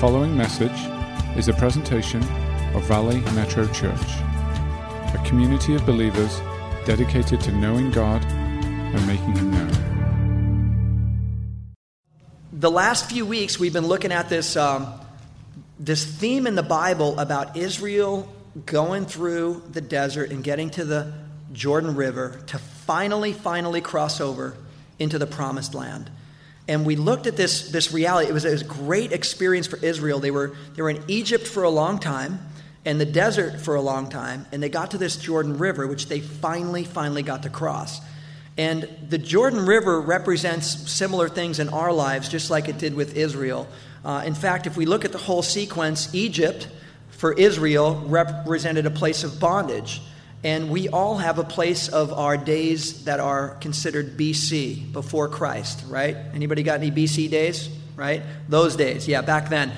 following message is a presentation of Valley Metro Church, a community of believers dedicated to knowing God and making Him known. The last few weeks, we've been looking at this, um, this theme in the Bible about Israel going through the desert and getting to the Jordan River to finally, finally cross over into the promised land. And we looked at this, this reality. It was, it was a great experience for Israel. They were, they were in Egypt for a long time and the desert for a long time, and they got to this Jordan River, which they finally, finally got to cross. And the Jordan River represents similar things in our lives, just like it did with Israel. Uh, in fact, if we look at the whole sequence, Egypt for Israel represented a place of bondage. And we all have a place of our days that are considered BC, before Christ, right? Anybody got any BC days, right? Those days, yeah, back then.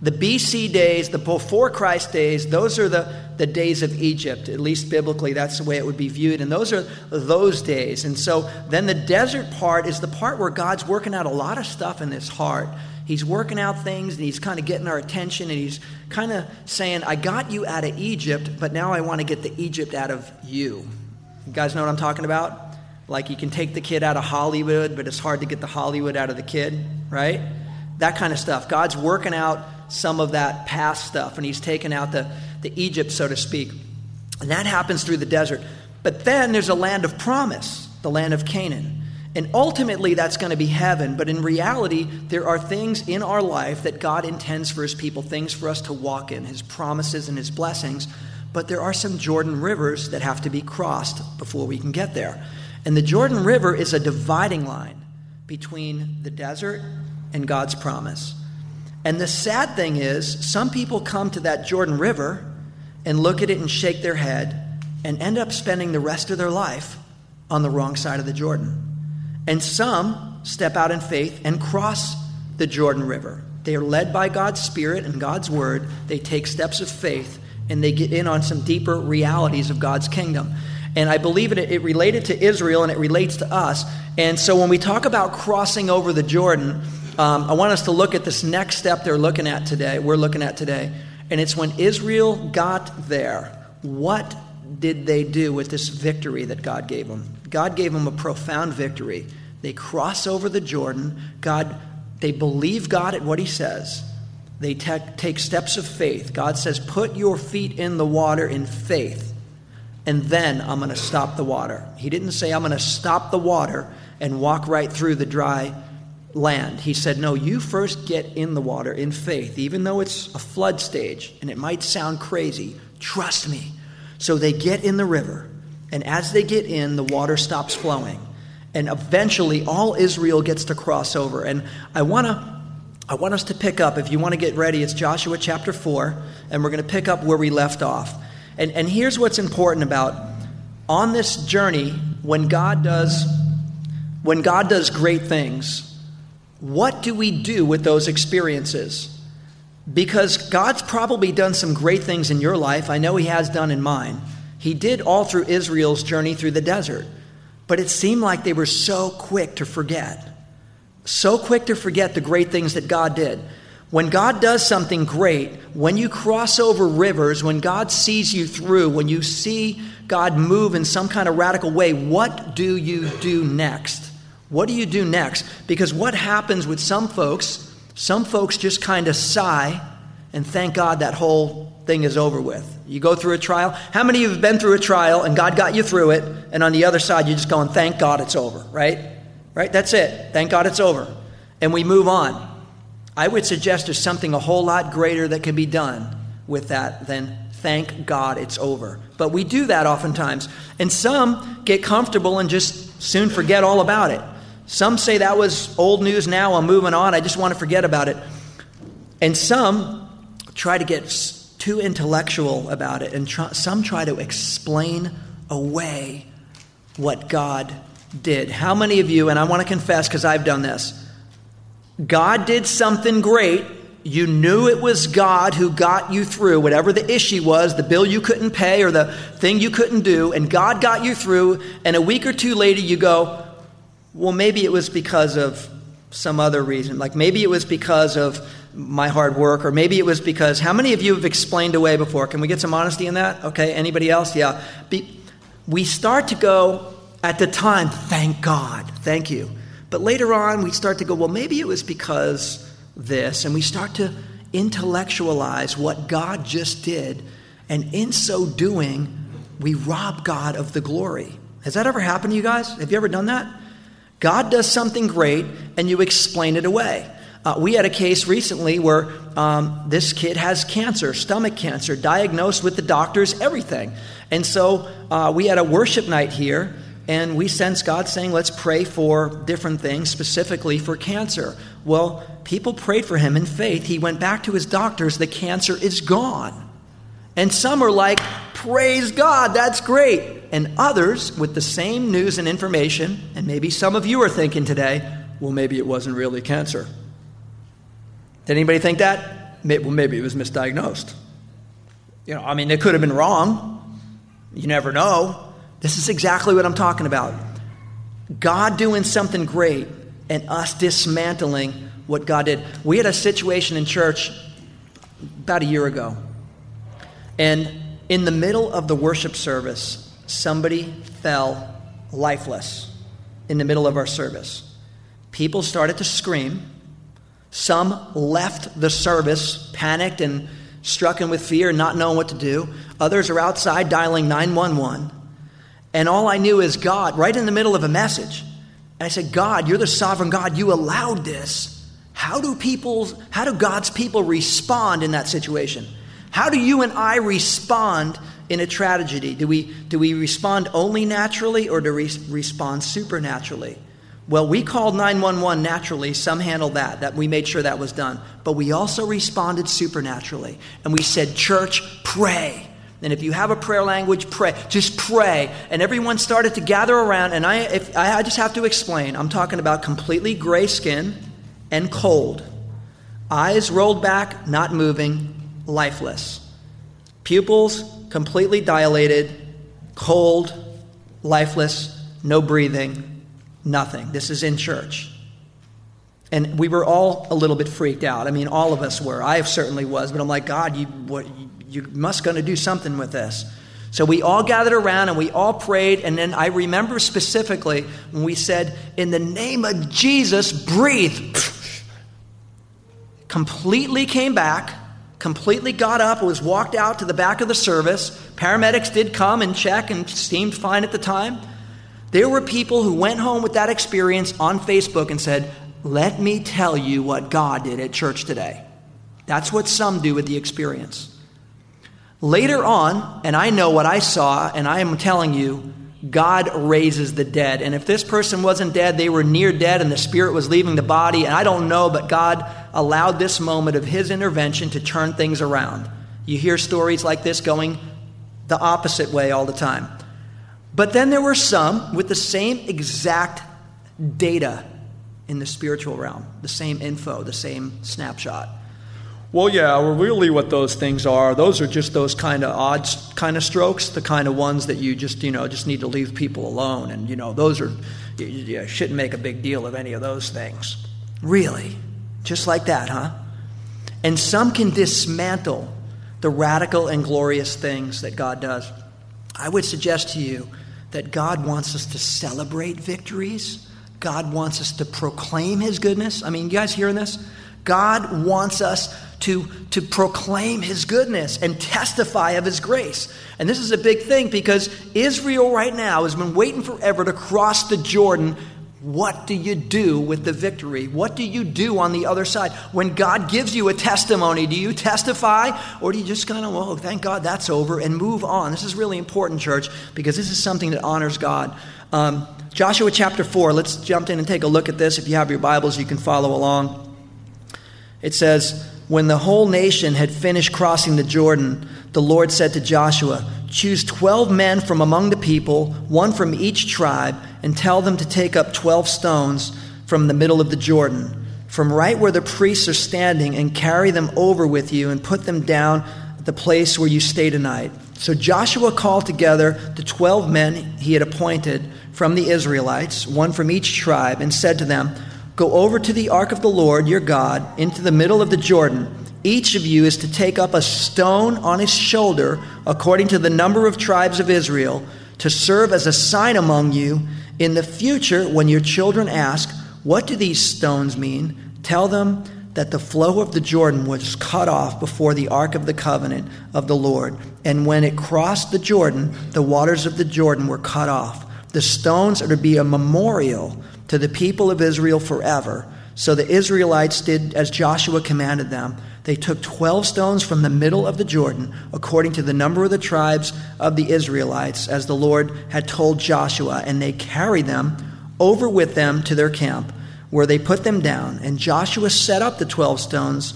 The BC days, the before Christ days, those are the, the days of Egypt. At least biblically, that's the way it would be viewed. And those are those days. And so then the desert part is the part where God's working out a lot of stuff in this heart. He's working out things and he's kind of getting our attention and he's kind of saying, I got you out of Egypt, but now I want to get the Egypt out of you. You guys know what I'm talking about? Like you can take the kid out of Hollywood, but it's hard to get the Hollywood out of the kid, right? That kind of stuff. God's working out some of that past stuff and he's taken out the, the Egypt, so to speak. And that happens through the desert. But then there's a land of promise, the land of Canaan. And ultimately, that's going to be heaven. But in reality, there are things in our life that God intends for His people, things for us to walk in, His promises and His blessings. But there are some Jordan rivers that have to be crossed before we can get there. And the Jordan River is a dividing line between the desert and God's promise. And the sad thing is, some people come to that Jordan River and look at it and shake their head and end up spending the rest of their life on the wrong side of the Jordan. And some step out in faith and cross the Jordan River. They are led by God's Spirit and God's Word. They take steps of faith and they get in on some deeper realities of God's kingdom. And I believe it, it related to Israel and it relates to us. And so when we talk about crossing over the Jordan, um, I want us to look at this next step they're looking at today, we're looking at today. And it's when Israel got there, what did they do with this victory that God gave them? God gave them a profound victory. They cross over the Jordan. God, they believe God at what He says. They te- take steps of faith. God says, Put your feet in the water in faith, and then I'm going to stop the water. He didn't say, I'm going to stop the water and walk right through the dry land. He said, No, you first get in the water in faith, even though it's a flood stage and it might sound crazy. Trust me. So they get in the river, and as they get in, the water stops flowing. And eventually, all Israel gets to cross over. And I want to. I want us to pick up, if you want to get ready, it's Joshua chapter 4, and we're going to pick up where we left off. And, and here's what's important about on this journey, when God does when God does great things, what do we do with those experiences? Because God's probably done some great things in your life. I know He has done in mine. He did all through Israel's journey through the desert. But it seemed like they were so quick to forget. So quick to forget the great things that God did. When God does something great, when you cross over rivers, when God sees you through, when you see God move in some kind of radical way, what do you do next? What do you do next? Because what happens with some folks some folks just kind of sigh and thank God that whole thing is over with. You go through a trial. How many of you have been through a trial and God got you through it, and on the other side you're just going, thank God it's over, right? Right? That's it. Thank God it's over. And we move on. I would suggest there's something a whole lot greater that can be done with that than thank God it's over. But we do that oftentimes. And some get comfortable and just soon forget all about it. Some say that was old news now, I'm moving on, I just want to forget about it. And some try to get too intellectual about it, and try, some try to explain away what God did. How many of you, and I want to confess because I've done this, God did something great. You knew it was God who got you through whatever the issue was, the bill you couldn't pay or the thing you couldn't do, and God got you through, and a week or two later you go, well, maybe it was because of some other reason. Like maybe it was because of my hard work, or maybe it was because how many of you have explained away before? Can we get some honesty in that? Okay, anybody else? Yeah. Be, we start to go at the time, thank God, thank you. But later on, we start to go, well, maybe it was because this, and we start to intellectualize what God just did, and in so doing, we rob God of the glory. Has that ever happened to you guys? Have you ever done that? God does something great, and you explain it away. Uh, we had a case recently where um, this kid has cancer, stomach cancer, diagnosed with the doctors, everything. And so uh, we had a worship night here, and we sensed God saying, let's pray for different things, specifically for cancer. Well, people prayed for him in faith. He went back to his doctors, the cancer is gone. And some are like, praise God, that's great. And others, with the same news and information, and maybe some of you are thinking today, well, maybe it wasn't really cancer. Did anybody think that? Well, maybe it was misdiagnosed. You know, I mean, it could have been wrong. You never know. This is exactly what I'm talking about. God doing something great and us dismantling what God did. We had a situation in church about a year ago. And in the middle of the worship service, somebody fell lifeless in the middle of our service. People started to scream. Some left the service panicked and stricken with fear, not knowing what to do. Others are outside dialing 911. And all I knew is God, right in the middle of a message. And I said, God, you're the sovereign God. You allowed this. How do people, how do God's people respond in that situation? How do you and I respond in a tragedy? Do we, do we respond only naturally or do we respond supernaturally? Well, we called 911 naturally. Some handled that, that we made sure that was done. But we also responded supernaturally. And we said, Church, pray. And if you have a prayer language, pray. Just pray. And everyone started to gather around. And I, if, I just have to explain I'm talking about completely gray skin and cold, eyes rolled back, not moving, lifeless. Pupils completely dilated, cold, lifeless, no breathing Nothing. This is in church. And we were all a little bit freaked out. I mean, all of us were. I certainly was. But I'm like, God, you, what, you must going to do something with this. So we all gathered around and we all prayed. And then I remember specifically when we said, In the name of Jesus, breathe. completely came back, completely got up, was walked out to the back of the service. Paramedics did come and check and seemed fine at the time. There were people who went home with that experience on Facebook and said, Let me tell you what God did at church today. That's what some do with the experience. Later on, and I know what I saw, and I am telling you, God raises the dead. And if this person wasn't dead, they were near dead and the spirit was leaving the body. And I don't know, but God allowed this moment of His intervention to turn things around. You hear stories like this going the opposite way all the time. But then there were some with the same exact data in the spiritual realm, the same info, the same snapshot. Well, yeah, well, really what those things are, those are just those kind of odd kind of strokes, the kind of ones that you just, you know, just need to leave people alone. And, you know, those are, you, you shouldn't make a big deal of any of those things. Really? Just like that, huh? And some can dismantle the radical and glorious things that God does. I would suggest to you that God wants us to celebrate victories. God wants us to proclaim His goodness. I mean, you guys hearing this? God wants us to, to proclaim His goodness and testify of His grace. And this is a big thing because Israel right now has been waiting forever to cross the Jordan what do you do with the victory? What do you do on the other side? When God gives you a testimony, do you testify or do you just kind of, well, thank God that's over and move on? This is really important, church, because this is something that honors God. Um, Joshua chapter 4, let's jump in and take a look at this. If you have your Bibles, you can follow along. It says, When the whole nation had finished crossing the Jordan, the Lord said to Joshua, Choose 12 men from among the people, one from each tribe, and tell them to take up 12 stones from the middle of the Jordan, from right where the priests are standing, and carry them over with you and put them down at the place where you stay tonight. So Joshua called together the 12 men he had appointed from the Israelites, one from each tribe, and said to them, Go over to the ark of the Lord your God into the middle of the Jordan. Each of you is to take up a stone on his shoulder, according to the number of tribes of Israel, to serve as a sign among you. In the future, when your children ask, What do these stones mean? tell them that the flow of the Jordan was cut off before the ark of the covenant of the Lord. And when it crossed the Jordan, the waters of the Jordan were cut off. The stones are to be a memorial to the people of Israel forever. So the Israelites did as Joshua commanded them. They took 12 stones from the middle of the Jordan, according to the number of the tribes of the Israelites, as the Lord had told Joshua, and they carried them over with them to their camp where they put them down. And Joshua set up the 12 stones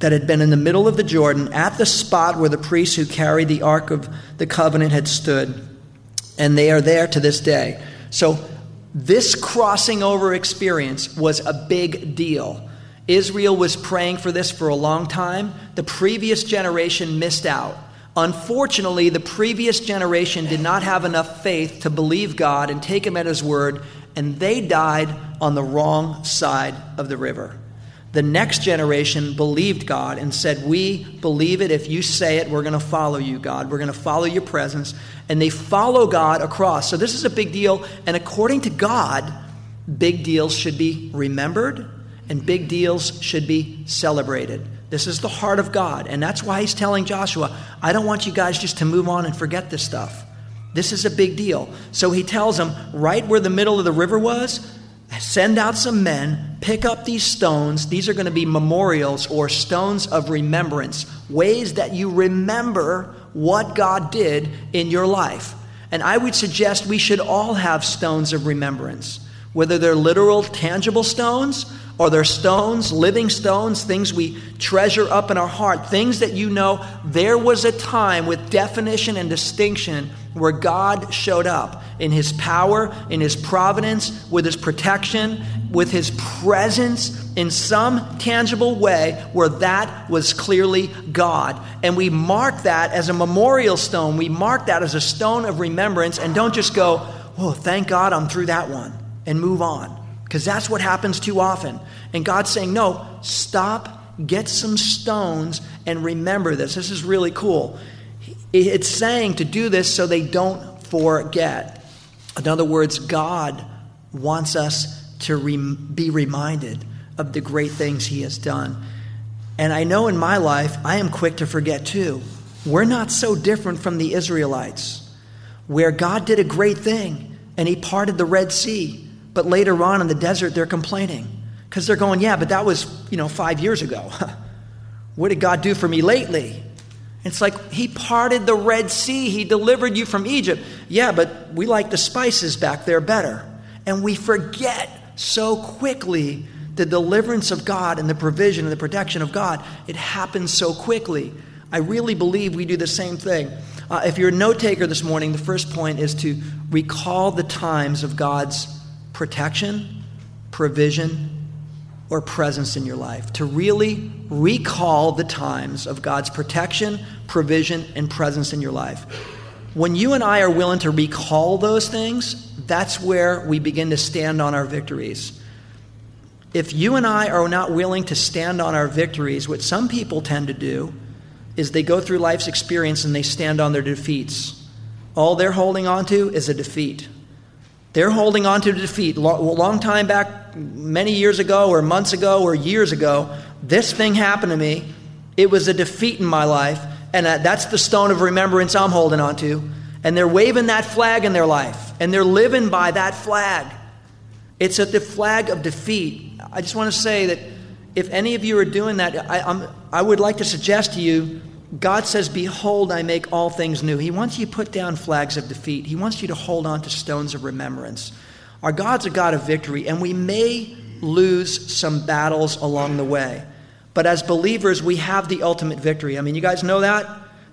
that had been in the middle of the Jordan at the spot where the priests who carried the Ark of the Covenant had stood. And they are there to this day. So, this crossing over experience was a big deal. Israel was praying for this for a long time. The previous generation missed out. Unfortunately, the previous generation did not have enough faith to believe God and take Him at His word and they died on the wrong side of the river. The next generation believed God and said, We believe it. If you say it, we're going to follow you, God. We're going to follow your presence. And they follow God across. So this is a big deal. And according to God, big deals should be remembered and big deals should be celebrated. This is the heart of God. And that's why he's telling Joshua, I don't want you guys just to move on and forget this stuff. This is a big deal. So he tells them, right where the middle of the river was, send out some men, pick up these stones. These are going to be memorials or stones of remembrance, ways that you remember what God did in your life. And I would suggest we should all have stones of remembrance, whether they're literal, tangible stones or they're stones, living stones, things we treasure up in our heart, things that you know there was a time with definition and distinction where God showed up in his power, in his providence, with his protection, with his presence in some tangible way where that was clearly God. And we mark that as a memorial stone. We mark that as a stone of remembrance and don't just go, oh, thank God I'm through that one and move on. Because that's what happens too often. And God's saying, no, stop, get some stones, and remember this. This is really cool. It's saying to do this so they don't forget. In other words, God wants us to rem- be reminded of the great things He has done. And I know in my life, I am quick to forget too. We're not so different from the Israelites, where God did a great thing and He parted the Red Sea, but later on in the desert, they're complaining because they're going, Yeah, but that was, you know, five years ago. what did God do for me lately? It's like he parted the Red Sea, he delivered you from Egypt. Yeah, but we like the spices back there better. And we forget so quickly the deliverance of God and the provision and the protection of God. It happens so quickly. I really believe we do the same thing. Uh, if you're a note taker this morning, the first point is to recall the times of God's protection, provision, or presence in your life, to really recall the times of God's protection, provision, and presence in your life. When you and I are willing to recall those things, that's where we begin to stand on our victories. If you and I are not willing to stand on our victories, what some people tend to do is they go through life's experience and they stand on their defeats. All they're holding on to is a defeat. They're holding on to defeat. A long time back, many years ago, or months ago, or years ago, this thing happened to me. It was a defeat in my life, and that's the stone of remembrance I'm holding on to. And they're waving that flag in their life, and they're living by that flag. It's the flag of defeat. I just want to say that if any of you are doing that, I, I would like to suggest to you God says, Behold, I make all things new. He wants you to put down flags of defeat. He wants you to hold on to stones of remembrance. Our God's a God of victory, and we may lose some battles along the way. But as believers, we have the ultimate victory. I mean, you guys know that?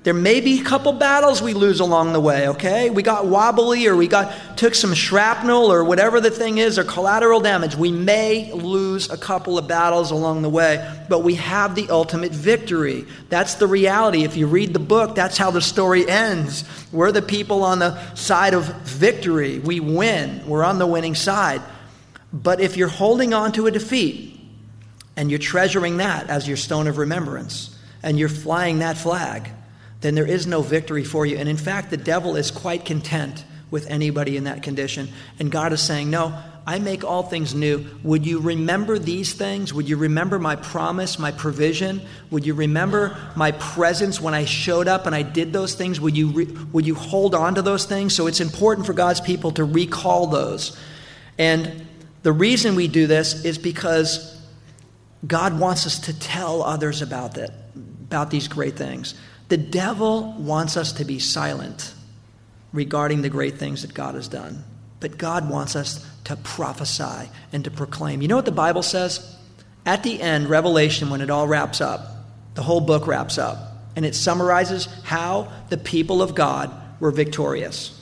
There may be a couple battles we lose along the way, okay? We got wobbly or we got took some shrapnel or whatever the thing is or collateral damage. We may lose a couple of battles along the way, but we have the ultimate victory. That's the reality. If you read the book, that's how the story ends. We're the people on the side of victory. We win. We're on the winning side. But if you're holding on to a defeat and you're treasuring that as your stone of remembrance and you're flying that flag, then there is no victory for you. And in fact, the devil is quite content with anybody in that condition. And God is saying, No, I make all things new. Would you remember these things? Would you remember my promise, my provision? Would you remember my presence when I showed up and I did those things? Would you, re- would you hold on to those things? So it's important for God's people to recall those. And the reason we do this is because God wants us to tell others about that, about these great things. The devil wants us to be silent regarding the great things that God has done. But God wants us to prophesy and to proclaim. You know what the Bible says? At the end, Revelation, when it all wraps up, the whole book wraps up, and it summarizes how the people of God were victorious.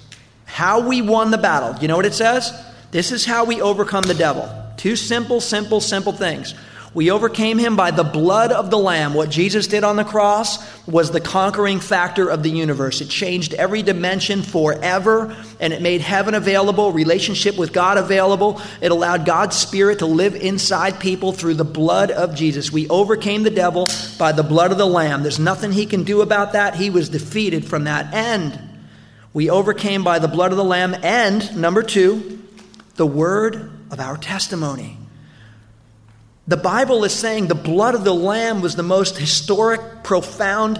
How we won the battle. You know what it says? This is how we overcome the devil. Two simple, simple, simple things. We overcame him by the blood of the Lamb. What Jesus did on the cross was the conquering factor of the universe. It changed every dimension forever, and it made heaven available, relationship with God available. It allowed God's Spirit to live inside people through the blood of Jesus. We overcame the devil by the blood of the Lamb. There's nothing he can do about that. He was defeated from that end. We overcame by the blood of the Lamb, and number two, the word of our testimony. The Bible is saying the blood of the Lamb was the most historic, profound,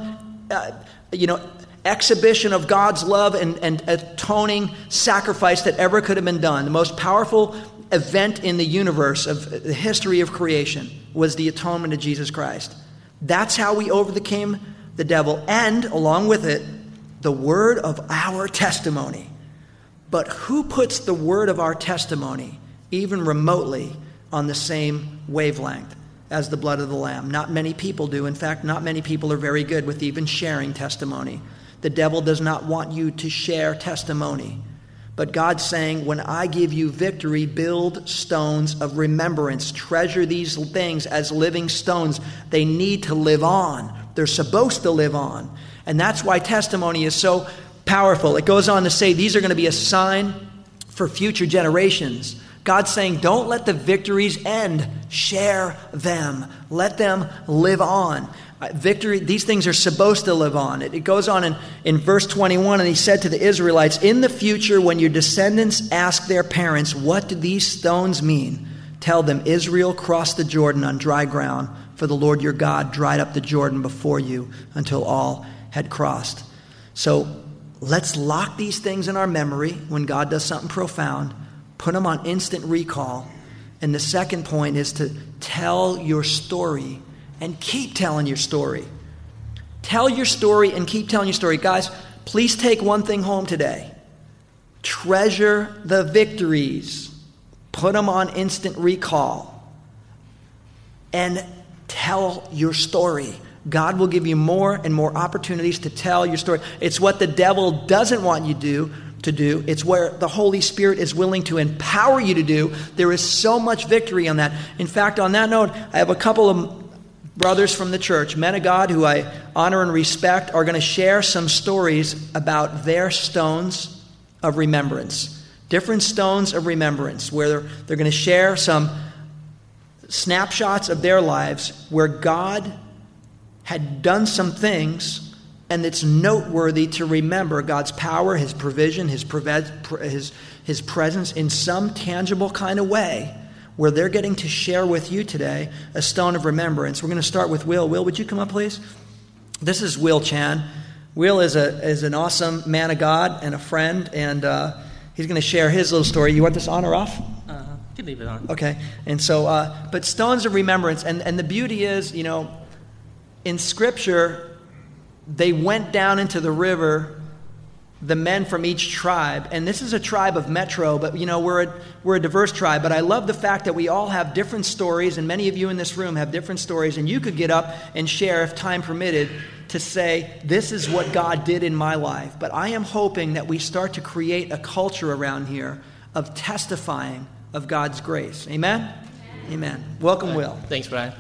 uh, you know, exhibition of God's love and, and atoning sacrifice that ever could have been done. The most powerful event in the universe of the history of creation was the atonement of Jesus Christ. That's how we overcame the devil, and along with it, the word of our testimony. But who puts the word of our testimony, even remotely, on the same wavelength as the blood of the Lamb. Not many people do. In fact, not many people are very good with even sharing testimony. The devil does not want you to share testimony. But God's saying, when I give you victory, build stones of remembrance. Treasure these things as living stones. They need to live on, they're supposed to live on. And that's why testimony is so powerful. It goes on to say, these are going to be a sign for future generations. God's saying, don't let the victories end. Share them. Let them live on. Uh, victory, these things are supposed to live on. It, it goes on in, in verse 21, and he said to the Israelites, In the future, when your descendants ask their parents, What do these stones mean? Tell them, Israel crossed the Jordan on dry ground, for the Lord your God dried up the Jordan before you until all had crossed. So let's lock these things in our memory when God does something profound put them on instant recall. And the second point is to tell your story and keep telling your story. Tell your story and keep telling your story. Guys, please take one thing home today treasure the victories, put them on instant recall, and tell your story. God will give you more and more opportunities to tell your story. It's what the devil doesn't want you to do to do. It's where the Holy Spirit is willing to empower you to do. There is so much victory on that. In fact, on that note, I have a couple of brothers from the church, men of God who I honor and respect, are going to share some stories about their stones of remembrance. Different stones of remembrance, where they're, they're going to share some snapshots of their lives where God had done some things and it's noteworthy to remember God's power, His provision, His, his, his presence in some tangible kind of way where they're getting to share with you today a stone of remembrance. We're going to start with Will. Will, would you come up, please? This is Will Chan. Will is, a, is an awesome man of God and a friend, and uh, he's going to share his little story. You want this on or off? Uh, you can leave it on. Okay. And so, uh, but stones of remembrance, and, and the beauty is, you know, in Scripture, they went down into the river the men from each tribe. And this is a tribe of metro but you know we're a, we're a diverse tribe. But i love the fact that we all have different stories and many of you in this room have different stories and you could get up and share if time permitted to say this is what god did in my life. But i am hoping that we start to create a culture around here of testifying of god's grace. Amen? Amen, amen. welcome right. will. Thanks brian.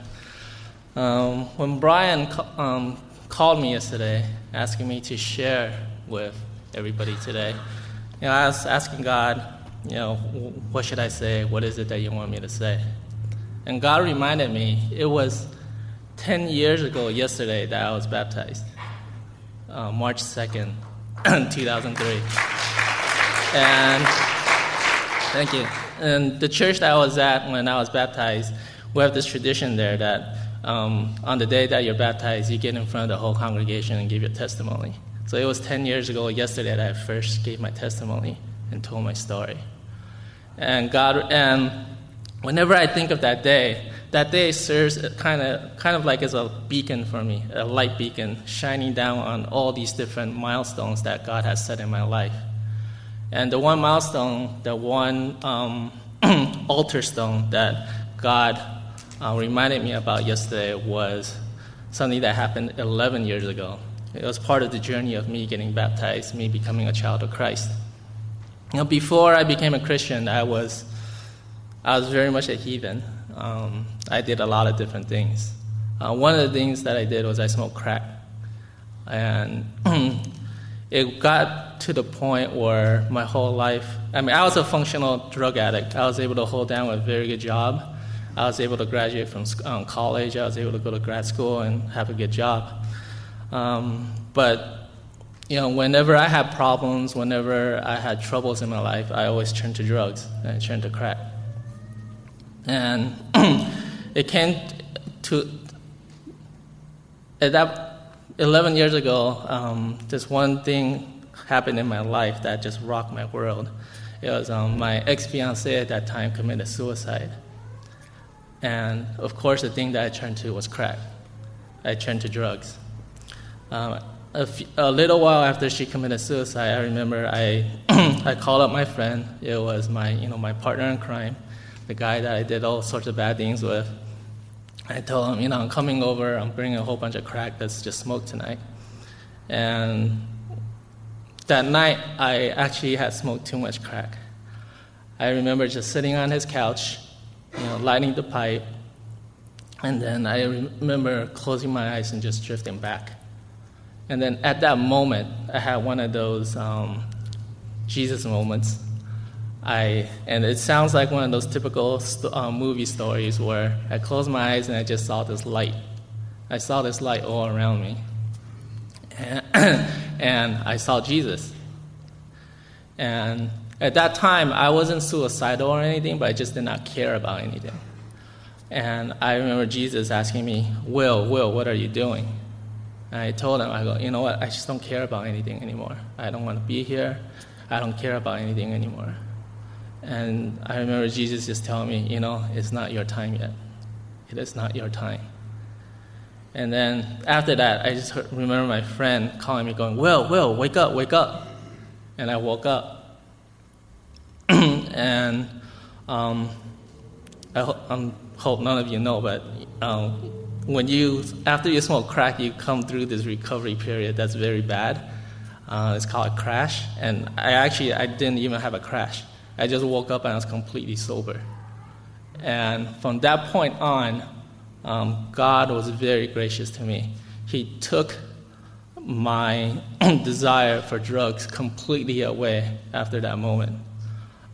Um, when brian um, called me yesterday asking me to share with everybody today. You know, I was asking God, you know, what should I say? What is it that you want me to say? And God reminded me it was 10 years ago yesterday that I was baptized, uh, March 2nd, 2003. And thank you. And the church that I was at when I was baptized, we have this tradition there that um, on the day that you're baptized, you get in front of the whole congregation and give your testimony. So it was 10 years ago yesterday that I first gave my testimony and told my story. And God, and whenever I think of that day, that day serves kind of, kind of like as a beacon for me, a light beacon shining down on all these different milestones that God has set in my life. And the one milestone, the one um, altar stone that God uh, reminded me about yesterday was something that happened 11 years ago. It was part of the journey of me getting baptized, me becoming a child of Christ. You know, before I became a Christian, I was, I was very much a heathen. Um, I did a lot of different things. Uh, one of the things that I did was I smoked crack. And it got to the point where my whole life, I mean, I was a functional drug addict. I was able to hold down a very good job. I was able to graduate from um, college. I was able to go to grad school and have a good job. Um, but you know, whenever I had problems, whenever I had troubles in my life, I always turned to drugs and I turned to crack. And it came to at that 11 years ago. Um, this one thing happened in my life that just rocked my world. It was um, my ex fiance at that time committed suicide. And of course, the thing that I turned to was crack. I turned to drugs. Um, a, little while after she committed suicide, I remember I, I called up my friend. It was my, you know, my partner in crime, the guy that I did all sorts of bad things with. I told him, you know, I'm coming over. I'm bringing a whole bunch of crack. Let's just smoke tonight. And that night, I actually had smoked too much crack. I remember just sitting on his couch, you know, lighting the pipe, and then I remember closing my eyes and just drifting back. And then at that moment, I had one of those um, Jesus moments. I and it sounds like one of those typical st- uh, movie stories where I closed my eyes and I just saw this light. I saw this light all around me, and, and I saw Jesus. And at that time, I wasn't suicidal or anything, but I just did not care about anything. And I remember Jesus asking me, Will, Will, what are you doing? And I told him, I go, you know what, I just don't care about anything anymore. I don't want to be here. I don't care about anything anymore. And I remember Jesus just telling me, you know, it's not your time yet. It is not your time. And then after that, I just heard, remember my friend calling me, going, Will, Will, wake up, wake up. And I woke up. And um, I ho- um, hope none of you know, but um, when you after you smoke crack, you come through this recovery period that's very bad. Uh, it's called a crash, and I actually I didn't even have a crash. I just woke up and I was completely sober. And from that point on, um, God was very gracious to me. He took my desire for drugs completely away after that moment.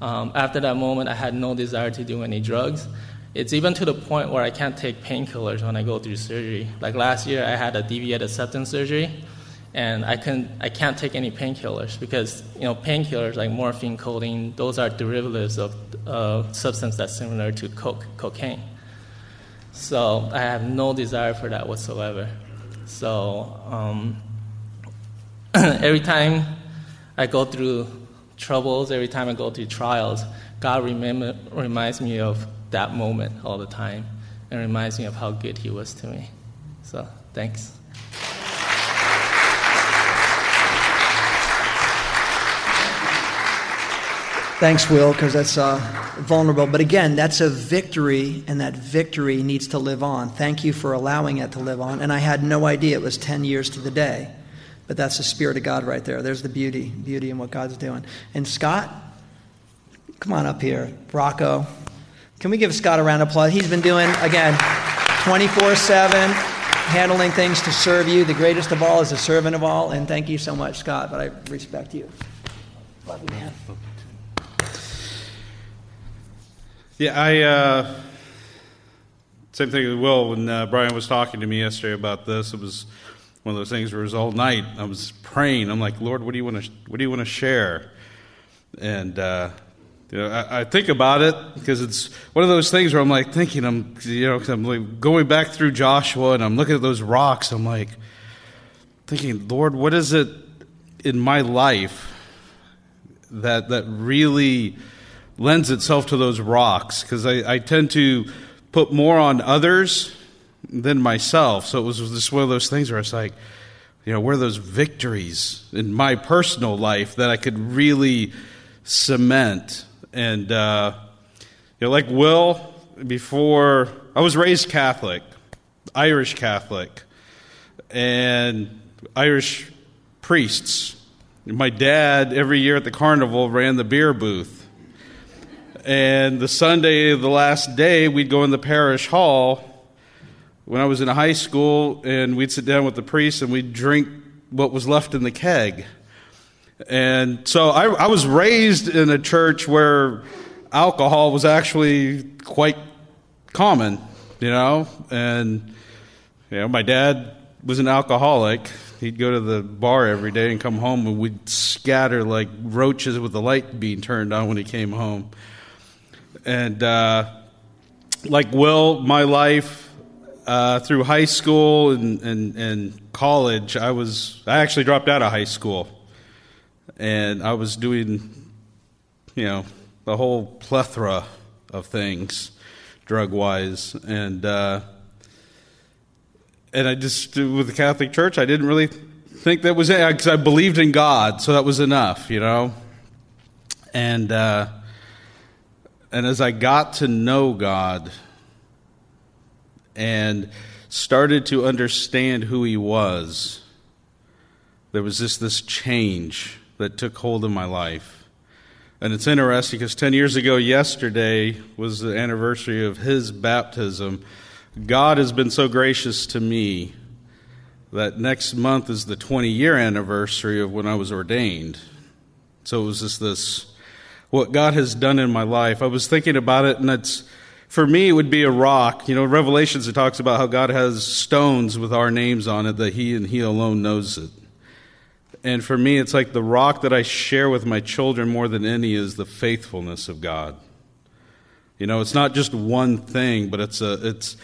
Um, after that moment, I had no desire to do any drugs. It's even to the point where I can't take painkillers when I go through surgery. Like last year, I had a deviated septum surgery, and I can I can't take any painkillers because you know painkillers like morphine, codeine, those are derivatives of uh, substance that's similar to coke, cocaine. So I have no desire for that whatsoever. So um, every time I go through troubles, every time I go through trials, God remember, reminds me of that moment all the time and reminds me of how good He was to me. So, thanks. Thanks, Will, because that's uh, vulnerable. But again, that's a victory, and that victory needs to live on. Thank you for allowing it to live on. And I had no idea it was 10 years to the day. But that's the Spirit of God right there. There's the beauty, beauty in what God's doing. And Scott, come on up here. Rocco, can we give Scott a round of applause? He's been doing, again, 24 7, handling things to serve you. The greatest of all is a servant of all. And thank you so much, Scott, but I respect you. Love you, man. Yeah, I. Uh, same thing with Will when uh, Brian was talking to me yesterday about this. It was one of those things where it was all night. I was praying. I'm like, Lord, what do you want to what do you want to share? And uh, you know, I, I, think about it because it's one of those things where I'm like thinking. I'm you know, I'm like going back through Joshua and I'm looking at those rocks. I'm like thinking, Lord, what is it in my life that that really lends itself to those rocks? Because I, I tend to put more on others than myself. So it was just one of those things where it's like, you know, where are those victories in my personal life that I could really cement? And, uh, you know, like Will, before, I was raised Catholic, Irish Catholic, and Irish priests. My dad, every year at the carnival, ran the beer booth. And the Sunday the last day, we'd go in the parish hall when I was in high school, and we'd sit down with the priest and we'd drink what was left in the keg. And so I, I was raised in a church where alcohol was actually quite common, you know, and you know, my dad was an alcoholic. He'd go to the bar every day and come home, and we'd scatter like roaches with the light being turned on when he came home. And uh, like Will, my life uh, through high school and, and, and college, I was I actually dropped out of high school, and I was doing, you know, the whole plethora of things, drug wise, and uh, and I just with the Catholic Church, I didn't really think that was it. Because I believed in God, so that was enough, you know, and. Uh, and as I got to know God and started to understand who He was, there was just this change that took hold of my life. And it's interesting because 10 years ago, yesterday, was the anniversary of his baptism. God has been so gracious to me that next month is the 20 year anniversary of when I was ordained. So it was just this what God has done in my life. I was thinking about it, and it's for me, it would be a rock. You know, Revelations, it talks about how God has stones with our names on it, that He and He alone knows it. And for me, it's like the rock that I share with my children more than any is the faithfulness of God. You know, it's not just one thing, but it's a, it's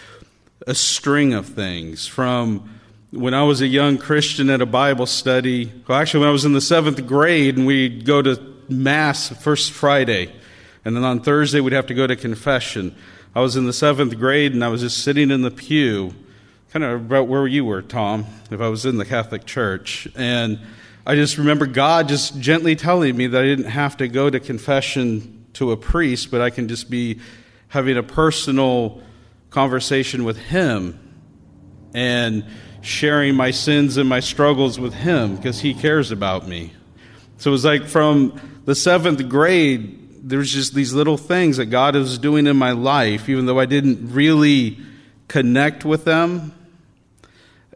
a string of things. From when I was a young Christian at a Bible study, well, actually, when I was in the seventh grade, and we'd go to Mass first Friday, and then on Thursday we'd have to go to confession. I was in the seventh grade and I was just sitting in the pew, kind of about where you were, Tom, if I was in the Catholic Church. And I just remember God just gently telling me that I didn't have to go to confession to a priest, but I can just be having a personal conversation with Him and sharing my sins and my struggles with Him because He cares about me. So it was like from the seventh grade, there's just these little things that God was doing in my life, even though I didn't really connect with them.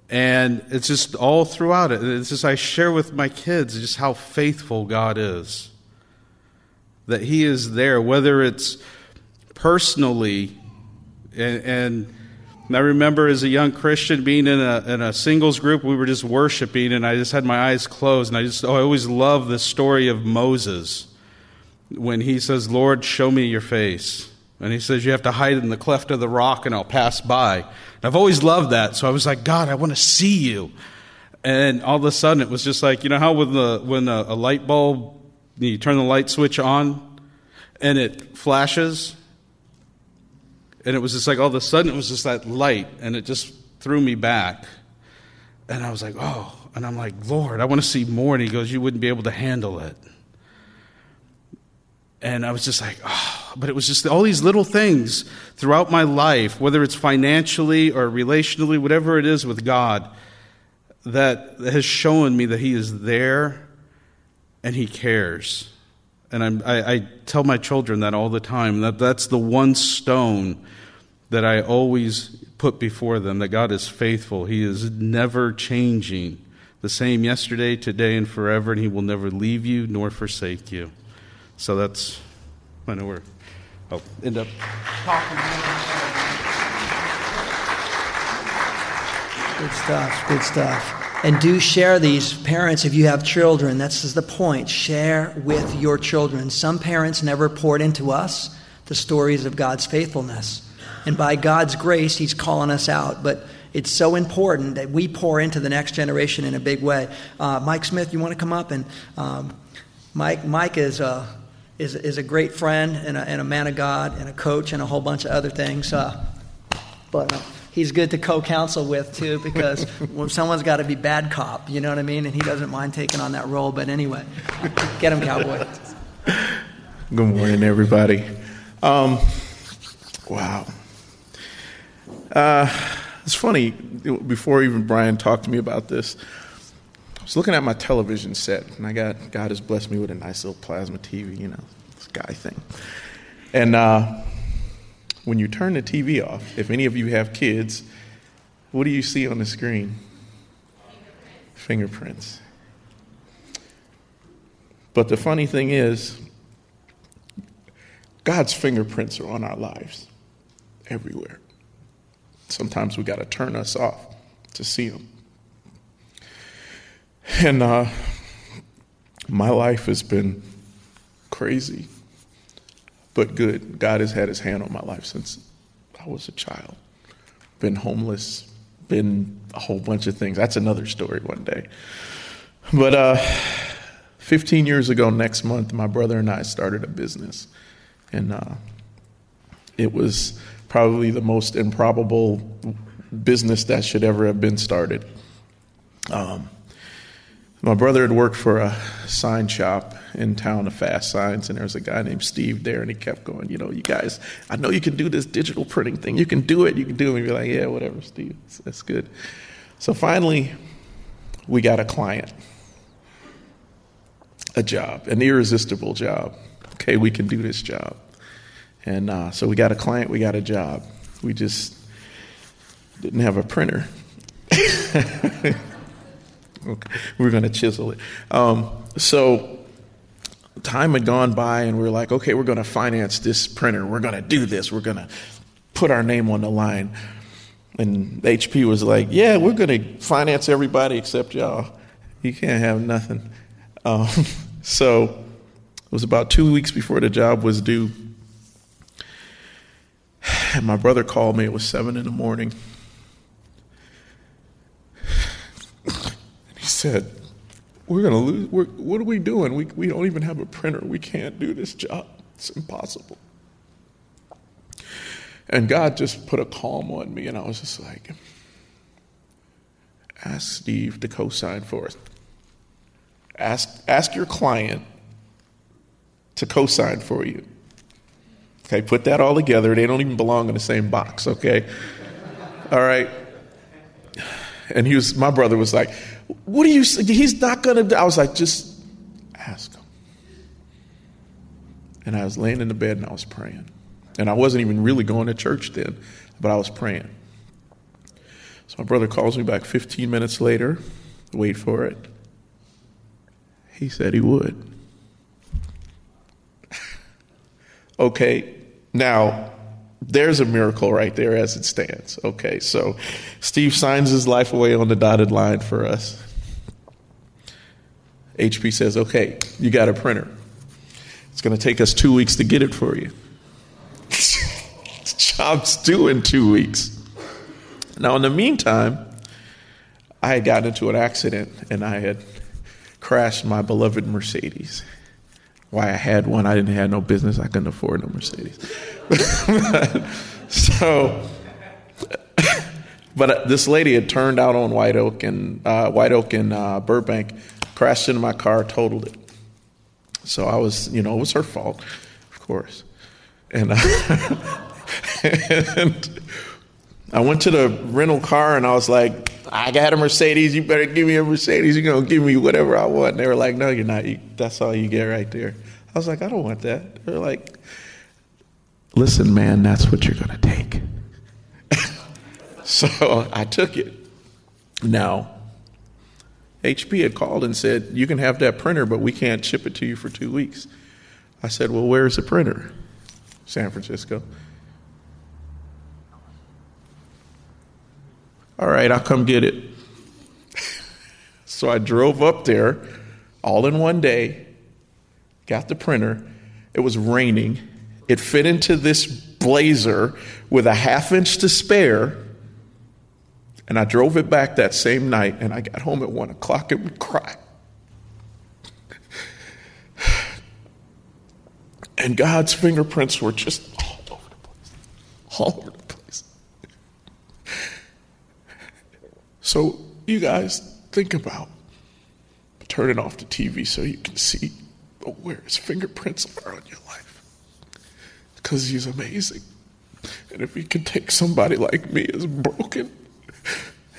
And it's just all throughout it. It's just I share with my kids just how faithful God is. That He is there, whether it's personally and, and and I remember as a young Christian being in a, in a singles group, we were just worshiping, and I just had my eyes closed. And I just, oh, I always love the story of Moses when he says, Lord, show me your face. And he says, You have to hide in the cleft of the rock, and I'll pass by. And I've always loved that. So I was like, God, I want to see you. And all of a sudden, it was just like, you know how when, the, when a, a light bulb, you turn the light switch on, and it flashes? And it was just like all of a sudden it was just that light, and it just threw me back. And I was like, oh. And I'm like, Lord, I want to see more. And he goes, You wouldn't be able to handle it. And I was just like, oh, but it was just all these little things throughout my life, whether it's financially or relationally, whatever it is with God, that has shown me that He is there and He cares. And I, I tell my children that all the time that that's the one stone that I always put before them that God is faithful. He is never changing. The same yesterday, today, and forever, and He will never leave you nor forsake you. So that's, I know we're I'll end up talking. Good stuff. Good stuff. And do share these, parents, if you have children. that's the point. Share with your children. Some parents never poured into us the stories of God's faithfulness. And by God's grace, He's calling us out. But it's so important that we pour into the next generation in a big way. Uh, Mike Smith, you want to come up? And um, Mike, Mike is a, is, is a great friend and a, and a, man of God and a coach and a whole bunch of other things. Uh, but. Uh, he's good to co-counsel with too because when someone's got to be bad cop, you know what I mean, and he doesn't mind taking on that role. But anyway, get him, cowboy. Good morning, everybody. Um, wow. Uh, it's funny. Before even Brian talked to me about this, was looking at my television set, and I got God has blessed me with a nice little plasma TV, you know, guy thing, and. Uh, when you turn the TV off, if any of you have kids, what do you see on the screen? Fingerprints. But the funny thing is, God's fingerprints are on our lives everywhere. Sometimes we got to turn us off to see them. And uh, my life has been crazy but good. God has had his hand on my life since I was a child. Been homeless, been a whole bunch of things. That's another story one day. But uh, 15 years ago, next month, my brother and I started a business. And uh, it was probably the most improbable business that should ever have been started. Um, my brother had worked for a sign shop in town, of fast signs, and there was a guy named Steve there, and he kept going, you know, you guys, I know you can do this digital printing thing. You can do it. You can do it. And be like, yeah, whatever, Steve. That's good. So finally, we got a client, a job, an irresistible job. Okay, we can do this job. And uh, so we got a client, we got a job. We just didn't have a printer. Okay. We're going to chisel it. Um, so time had gone by, and we were like, okay, we're going to finance this printer. We're going to do this. We're going to put our name on the line. And HP was like, yeah, we're going to finance everybody except y'all. You can't have nothing. Um, so it was about two weeks before the job was due. And my brother called me. It was seven in the morning. Said, We're going to lose. We're, what are we doing? We, we don't even have a printer. We can't do this job. It's impossible. And God just put a calm on me, and I was just like, Ask Steve to co sign for us. Ask, ask your client to co sign for you. Okay, put that all together. They don't even belong in the same box, okay? All right. And he was, my brother was like, what do you? He's not going to do. I was like, just ask him. And I was laying in the bed and I was praying. And I wasn't even really going to church then, but I was praying. So my brother calls me back 15 minutes later. Wait for it. He said he would. okay, now there's a miracle right there as it stands. Okay, so Steve signs his life away on the dotted line for us. HP says, okay, you got a printer. It's going to take us two weeks to get it for you. job's due in two weeks. Now, in the meantime, I had gotten into an accident and I had crashed my beloved Mercedes. Why I had one, I didn't have no business. I couldn't afford no Mercedes. so, but this lady had turned out on White Oak and uh, White Oak and uh, Burbank crashed into my car, totaled it. So I was, you know, it was her fault, of course. And, uh, and I went to the rental car and I was like, I got a Mercedes. You better give me a Mercedes. You're going to give me whatever I want. And they were like, No, you're not. You, that's all you get right there. I was like, I don't want that. They're like, Listen, man, that's what you're going to take. so I took it. Now, HP had called and said, You can have that printer, but we can't ship it to you for two weeks. I said, Well, where's the printer? San Francisco. All right, I'll come get it. so I drove up there all in one day, got the printer. It was raining. It fit into this blazer with a half inch to spare. And I drove it back that same night, and I got home at one o'clock and would cry. And God's fingerprints were just all over the place. All over the place. So, you guys, think about turning off the TV so you can see where his fingerprints are on your life. Because he's amazing. And if he can take somebody like me as broken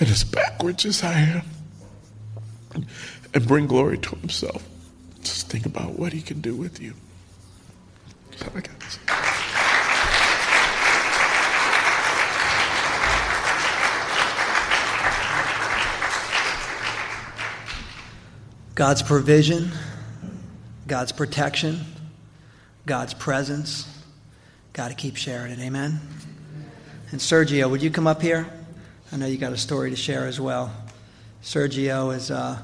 and as backwards as I am and bring glory to himself, just think about what he can do with you. Sorry, guys. God's provision, God's protection, God's presence. Got to keep sharing it. Amen. And Sergio, would you come up here? I know you got a story to share as well. Sergio has uh,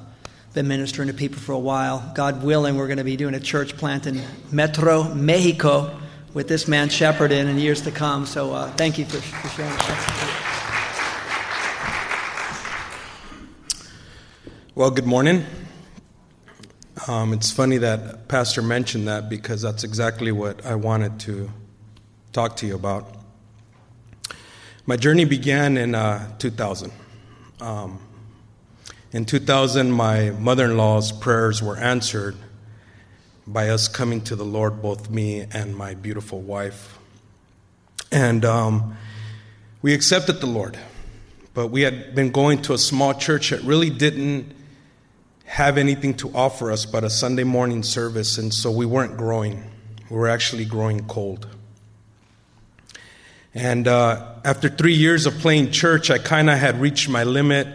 been ministering to people for a while. God willing, we're going to be doing a church plant in Metro, Mexico, with this man shepherd in in years to come. So uh, thank you for, for sharing. Well, good morning. Um, it's funny that Pastor mentioned that because that's exactly what I wanted to talk to you about. My journey began in uh, 2000. Um, in 2000, my mother in law's prayers were answered by us coming to the Lord, both me and my beautiful wife. And um, we accepted the Lord, but we had been going to a small church that really didn't have anything to offer us but a Sunday morning service, and so we weren't growing. We were actually growing cold. And uh, after three years of playing church, I kind of had reached my limit.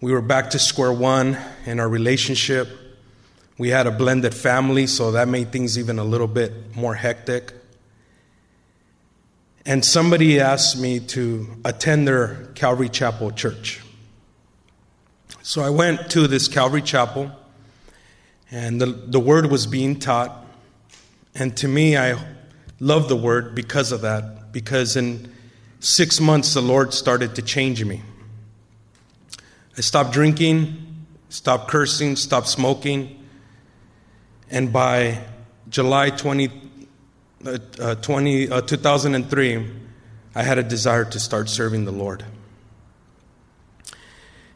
We were back to square one in our relationship. We had a blended family, so that made things even a little bit more hectic. And somebody asked me to attend their Calvary Chapel church. So I went to this Calvary Chapel, and the, the word was being taught. And to me, I love the word because of that, because in six months, the Lord started to change me. I stopped drinking, stopped cursing, stopped smoking. And by July 20, uh, uh, 20 uh, 2003, I had a desire to start serving the Lord.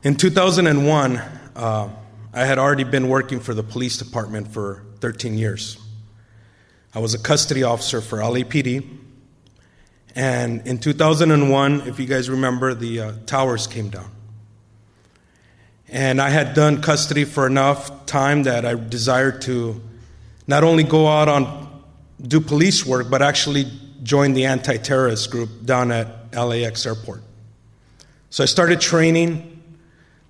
In 2001, uh, I had already been working for the police department for 13 years. I was a custody officer for LAPD. And in 2001, if you guys remember, the uh, towers came down. And I had done custody for enough time that I desired to not only go out on do police work, but actually join the anti terrorist group down at LAX airport. So I started training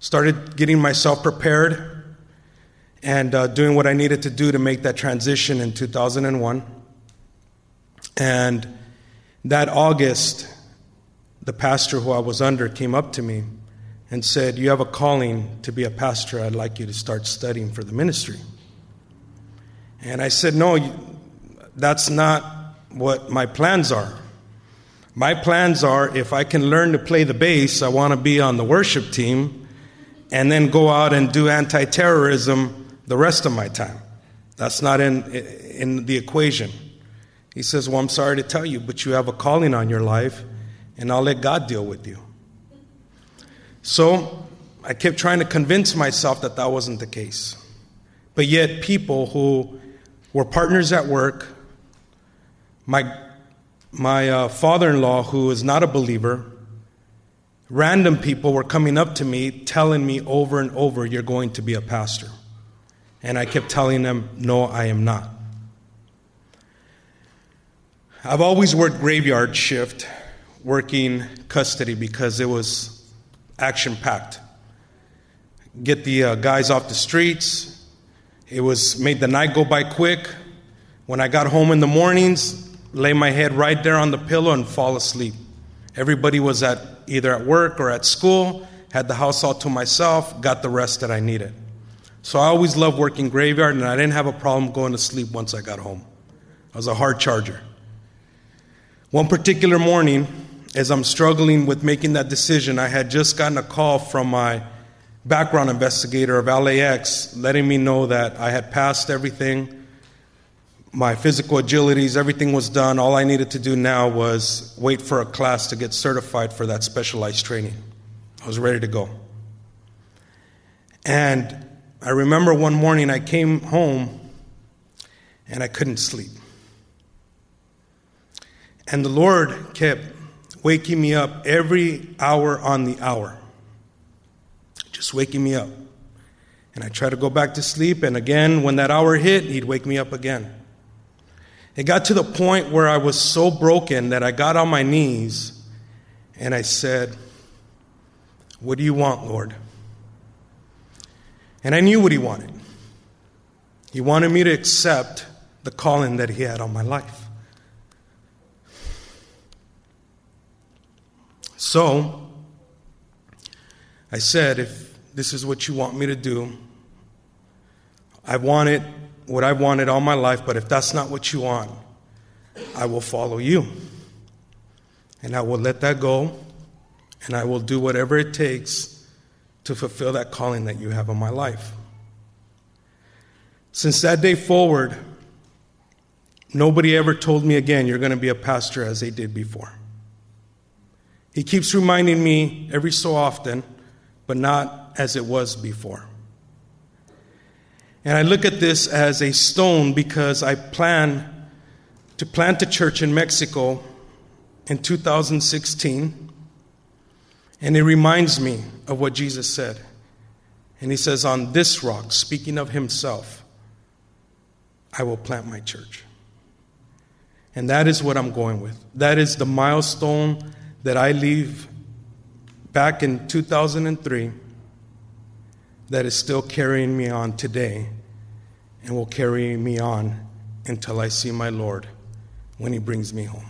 started getting myself prepared and uh, doing what I needed to do to make that transition in 2001. And that August, the pastor who I was under came up to me and said, You have a calling to be a pastor. I'd like you to start studying for the ministry. And I said, No, that's not what my plans are. My plans are if I can learn to play the bass, I want to be on the worship team and then go out and do anti terrorism the rest of my time. That's not in, in the equation. He says, Well, I'm sorry to tell you, but you have a calling on your life, and I'll let God deal with you. So I kept trying to convince myself that that wasn't the case. But yet, people who were partners at work, my, my uh, father in law, who is not a believer, Random people were coming up to me telling me over and over, You're going to be a pastor. And I kept telling them, No, I am not. I've always worked graveyard shift, working custody because it was action packed. Get the uh, guys off the streets. It was made the night go by quick. When I got home in the mornings, lay my head right there on the pillow and fall asleep. Everybody was at either at work or at school, had the house all to myself, got the rest that I needed. So I always loved working graveyard, and I didn't have a problem going to sleep once I got home. I was a hard charger. One particular morning, as I'm struggling with making that decision, I had just gotten a call from my background investigator of LAX letting me know that I had passed everything. My physical agilities, everything was done. All I needed to do now was wait for a class to get certified for that specialized training. I was ready to go. And I remember one morning I came home and I couldn't sleep. And the Lord kept waking me up every hour on the hour, just waking me up. And I tried to go back to sleep, and again, when that hour hit, He'd wake me up again. It got to the point where I was so broken that I got on my knees and I said, What do you want, Lord? And I knew what he wanted. He wanted me to accept the calling that he had on my life. So, I said, if this is what you want me to do, I want it, what I wanted all my life, but if that's not what you want, I will follow you. And I will let that go, and I will do whatever it takes to fulfill that calling that you have on my life. Since that day forward, nobody ever told me again, you're going to be a pastor as they did before. He keeps reminding me every so often, but not as it was before. And I look at this as a stone because I plan to plant a church in Mexico in 2016. And it reminds me of what Jesus said. And he says, On this rock, speaking of himself, I will plant my church. And that is what I'm going with. That is the milestone that I leave back in 2003 that is still carrying me on today and will carry me on until I see my Lord when he brings me home.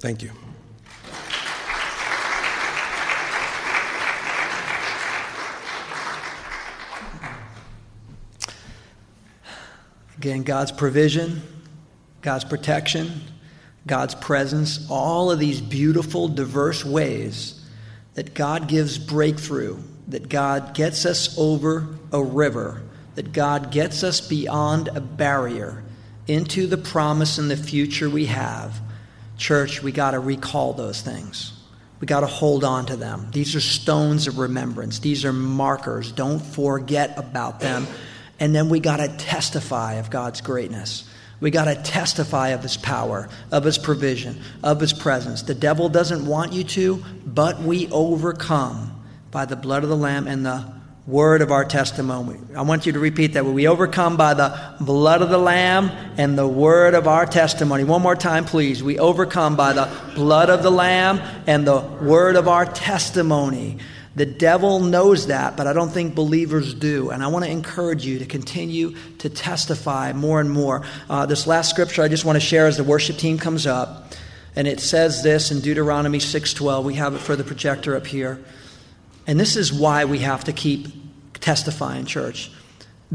Thank you. Again, God's provision, God's protection, God's presence, all of these beautiful, diverse ways that God gives breakthrough, that God gets us over a river, that God gets us beyond a barrier into the promise and the future we have. Church, we got to recall those things. We got to hold on to them. These are stones of remembrance. These are markers. Don't forget about them. And then we got to testify of God's greatness. We got to testify of his power, of his provision, of his presence. The devil doesn't want you to, but we overcome by the blood of the Lamb and the word of our testimony. I want you to repeat that. We overcome by the blood of the Lamb and the word of our testimony. One more time, please. We overcome by the blood of the Lamb and the word of our testimony. The devil knows that, but I don't think believers do. And I want to encourage you to continue to testify more and more. Uh, this last scripture I just want to share as the worship team comes up. And it says this in Deuteronomy 6:12. We have it for the projector up here. And this is why we have to keep testifying, church.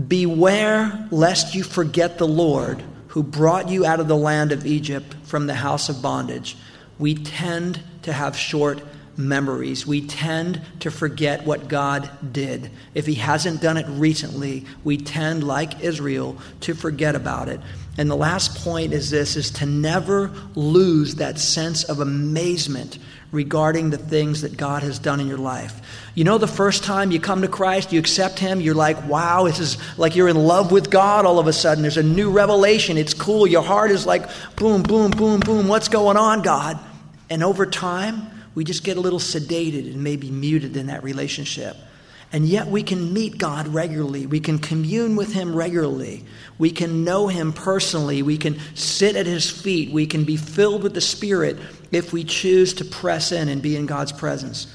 Beware lest you forget the Lord who brought you out of the land of Egypt from the house of bondage. We tend to have short memories. We tend to forget what God did. If He hasn't done it recently, we tend, like Israel, to forget about it. And the last point is this is to never lose that sense of amazement regarding the things that God has done in your life. You know, the first time you come to Christ, you accept Him, you're like, wow, this is like you're in love with God all of a sudden. There's a new revelation. It's cool. Your heart is like, boom, boom, boom, boom. What's going on, God? And over time, we just get a little sedated and maybe muted in that relationship. And yet we can meet God regularly. We can commune with Him regularly. We can know Him personally. We can sit at His feet. We can be filled with the Spirit if we choose to press in and be in God's presence.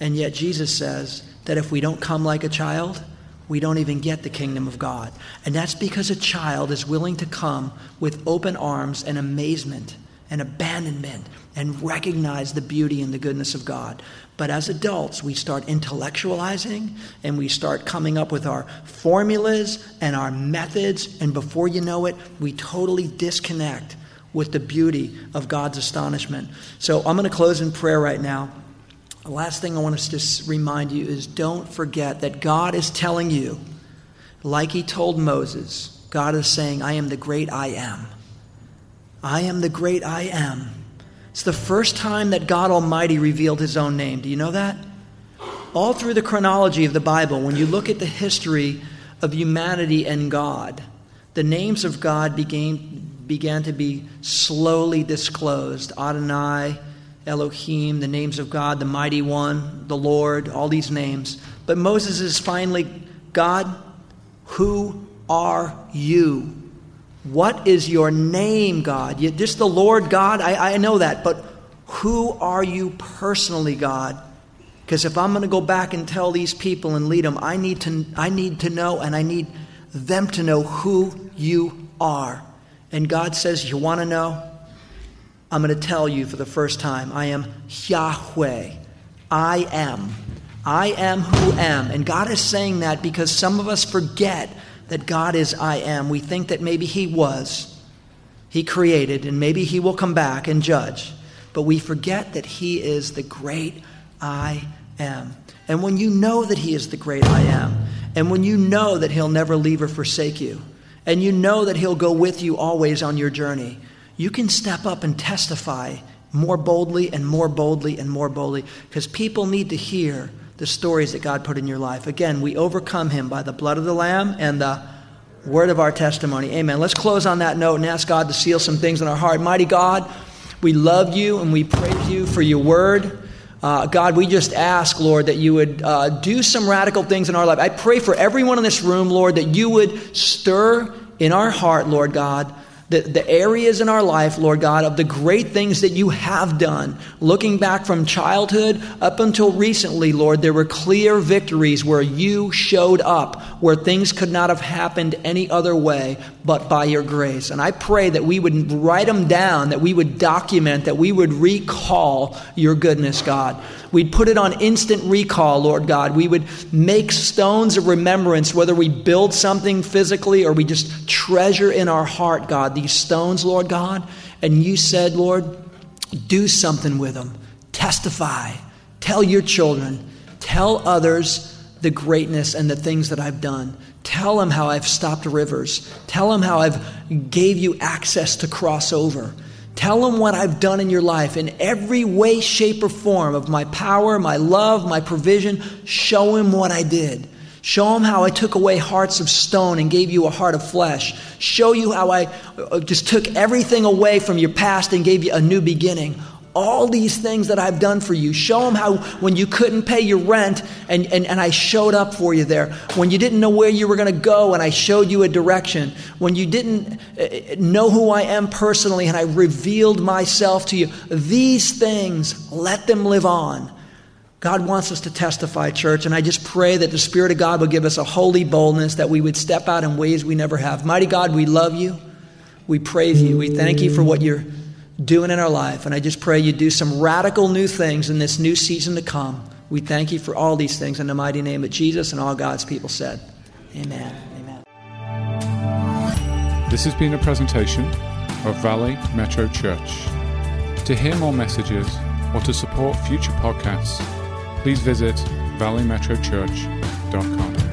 And yet Jesus says that if we don't come like a child, we don't even get the kingdom of God. And that's because a child is willing to come with open arms and amazement and abandonment and recognize the beauty and the goodness of God. But as adults, we start intellectualizing and we start coming up with our formulas and our methods. And before you know it, we totally disconnect with the beauty of God's astonishment. So I'm going to close in prayer right now. The last thing I want us to remind you is don't forget that God is telling you, like He told Moses, God is saying, I am the great I am. I am the great I am. It's the first time that God Almighty revealed His own name. Do you know that? All through the chronology of the Bible, when you look at the history of humanity and God, the names of God began, began to be slowly disclosed. Adonai, Elohim, the names of God, the Mighty One, the Lord, all these names. But Moses is finally, God, who are you? What is your name, God? You, just the Lord God, I, I know that, but who are you personally, God? Because if I'm going to go back and tell these people and lead them, I need, to, I need to know and I need them to know who you are. And God says, You want to know? I'm going to tell you for the first time I am Yahweh. I am. I am who am. And God is saying that because some of us forget that God is I am. We think that maybe He was, He created, and maybe He will come back and judge. But we forget that He is the great I am. And when you know that He is the great I am, and when you know that He'll never leave or forsake you, and you know that He'll go with you always on your journey, you can step up and testify more boldly and more boldly and more boldly because people need to hear the stories that God put in your life. Again, we overcome him by the blood of the Lamb and the word of our testimony. Amen. Let's close on that note and ask God to seal some things in our heart. Mighty God, we love you and we praise you for your word. Uh, God, we just ask, Lord, that you would uh, do some radical things in our life. I pray for everyone in this room, Lord, that you would stir in our heart, Lord God, the, the areas in our life, Lord God, of the great things that you have done. Looking back from childhood up until recently, Lord, there were clear victories where you showed up, where things could not have happened any other way but by your grace. And I pray that we would write them down, that we would document, that we would recall your goodness, God. We'd put it on instant recall, Lord God. We would make stones of remembrance, whether we build something physically or we just treasure in our heart, God, these stones, Lord God. And you said, Lord, do something with them. Testify. Tell your children. Tell others the greatness and the things that I've done. Tell them how I've stopped rivers. Tell them how I've gave you access to cross over. Tell them what I've done in your life in every way, shape, or form of my power, my love, my provision. Show him what I did. Show them how I took away hearts of stone and gave you a heart of flesh. Show you how I uh, just took everything away from your past and gave you a new beginning all these things that I've done for you. Show them how when you couldn't pay your rent and, and, and I showed up for you there. When you didn't know where you were going to go and I showed you a direction. When you didn't uh, know who I am personally and I revealed myself to you. These things, let them live on. God wants us to testify, church, and I just pray that the Spirit of God will give us a holy boldness that we would step out in ways we never have. Mighty God, we love you. We praise you. We thank you for what you're doing in our life. And I just pray you do some radical new things in this new season to come. We thank you for all these things in the mighty name of Jesus and all God's people said. Amen. Amen. This has been a presentation of Valley Metro Church. To hear more messages or to support future podcasts, please visit valleymetrochurch.com.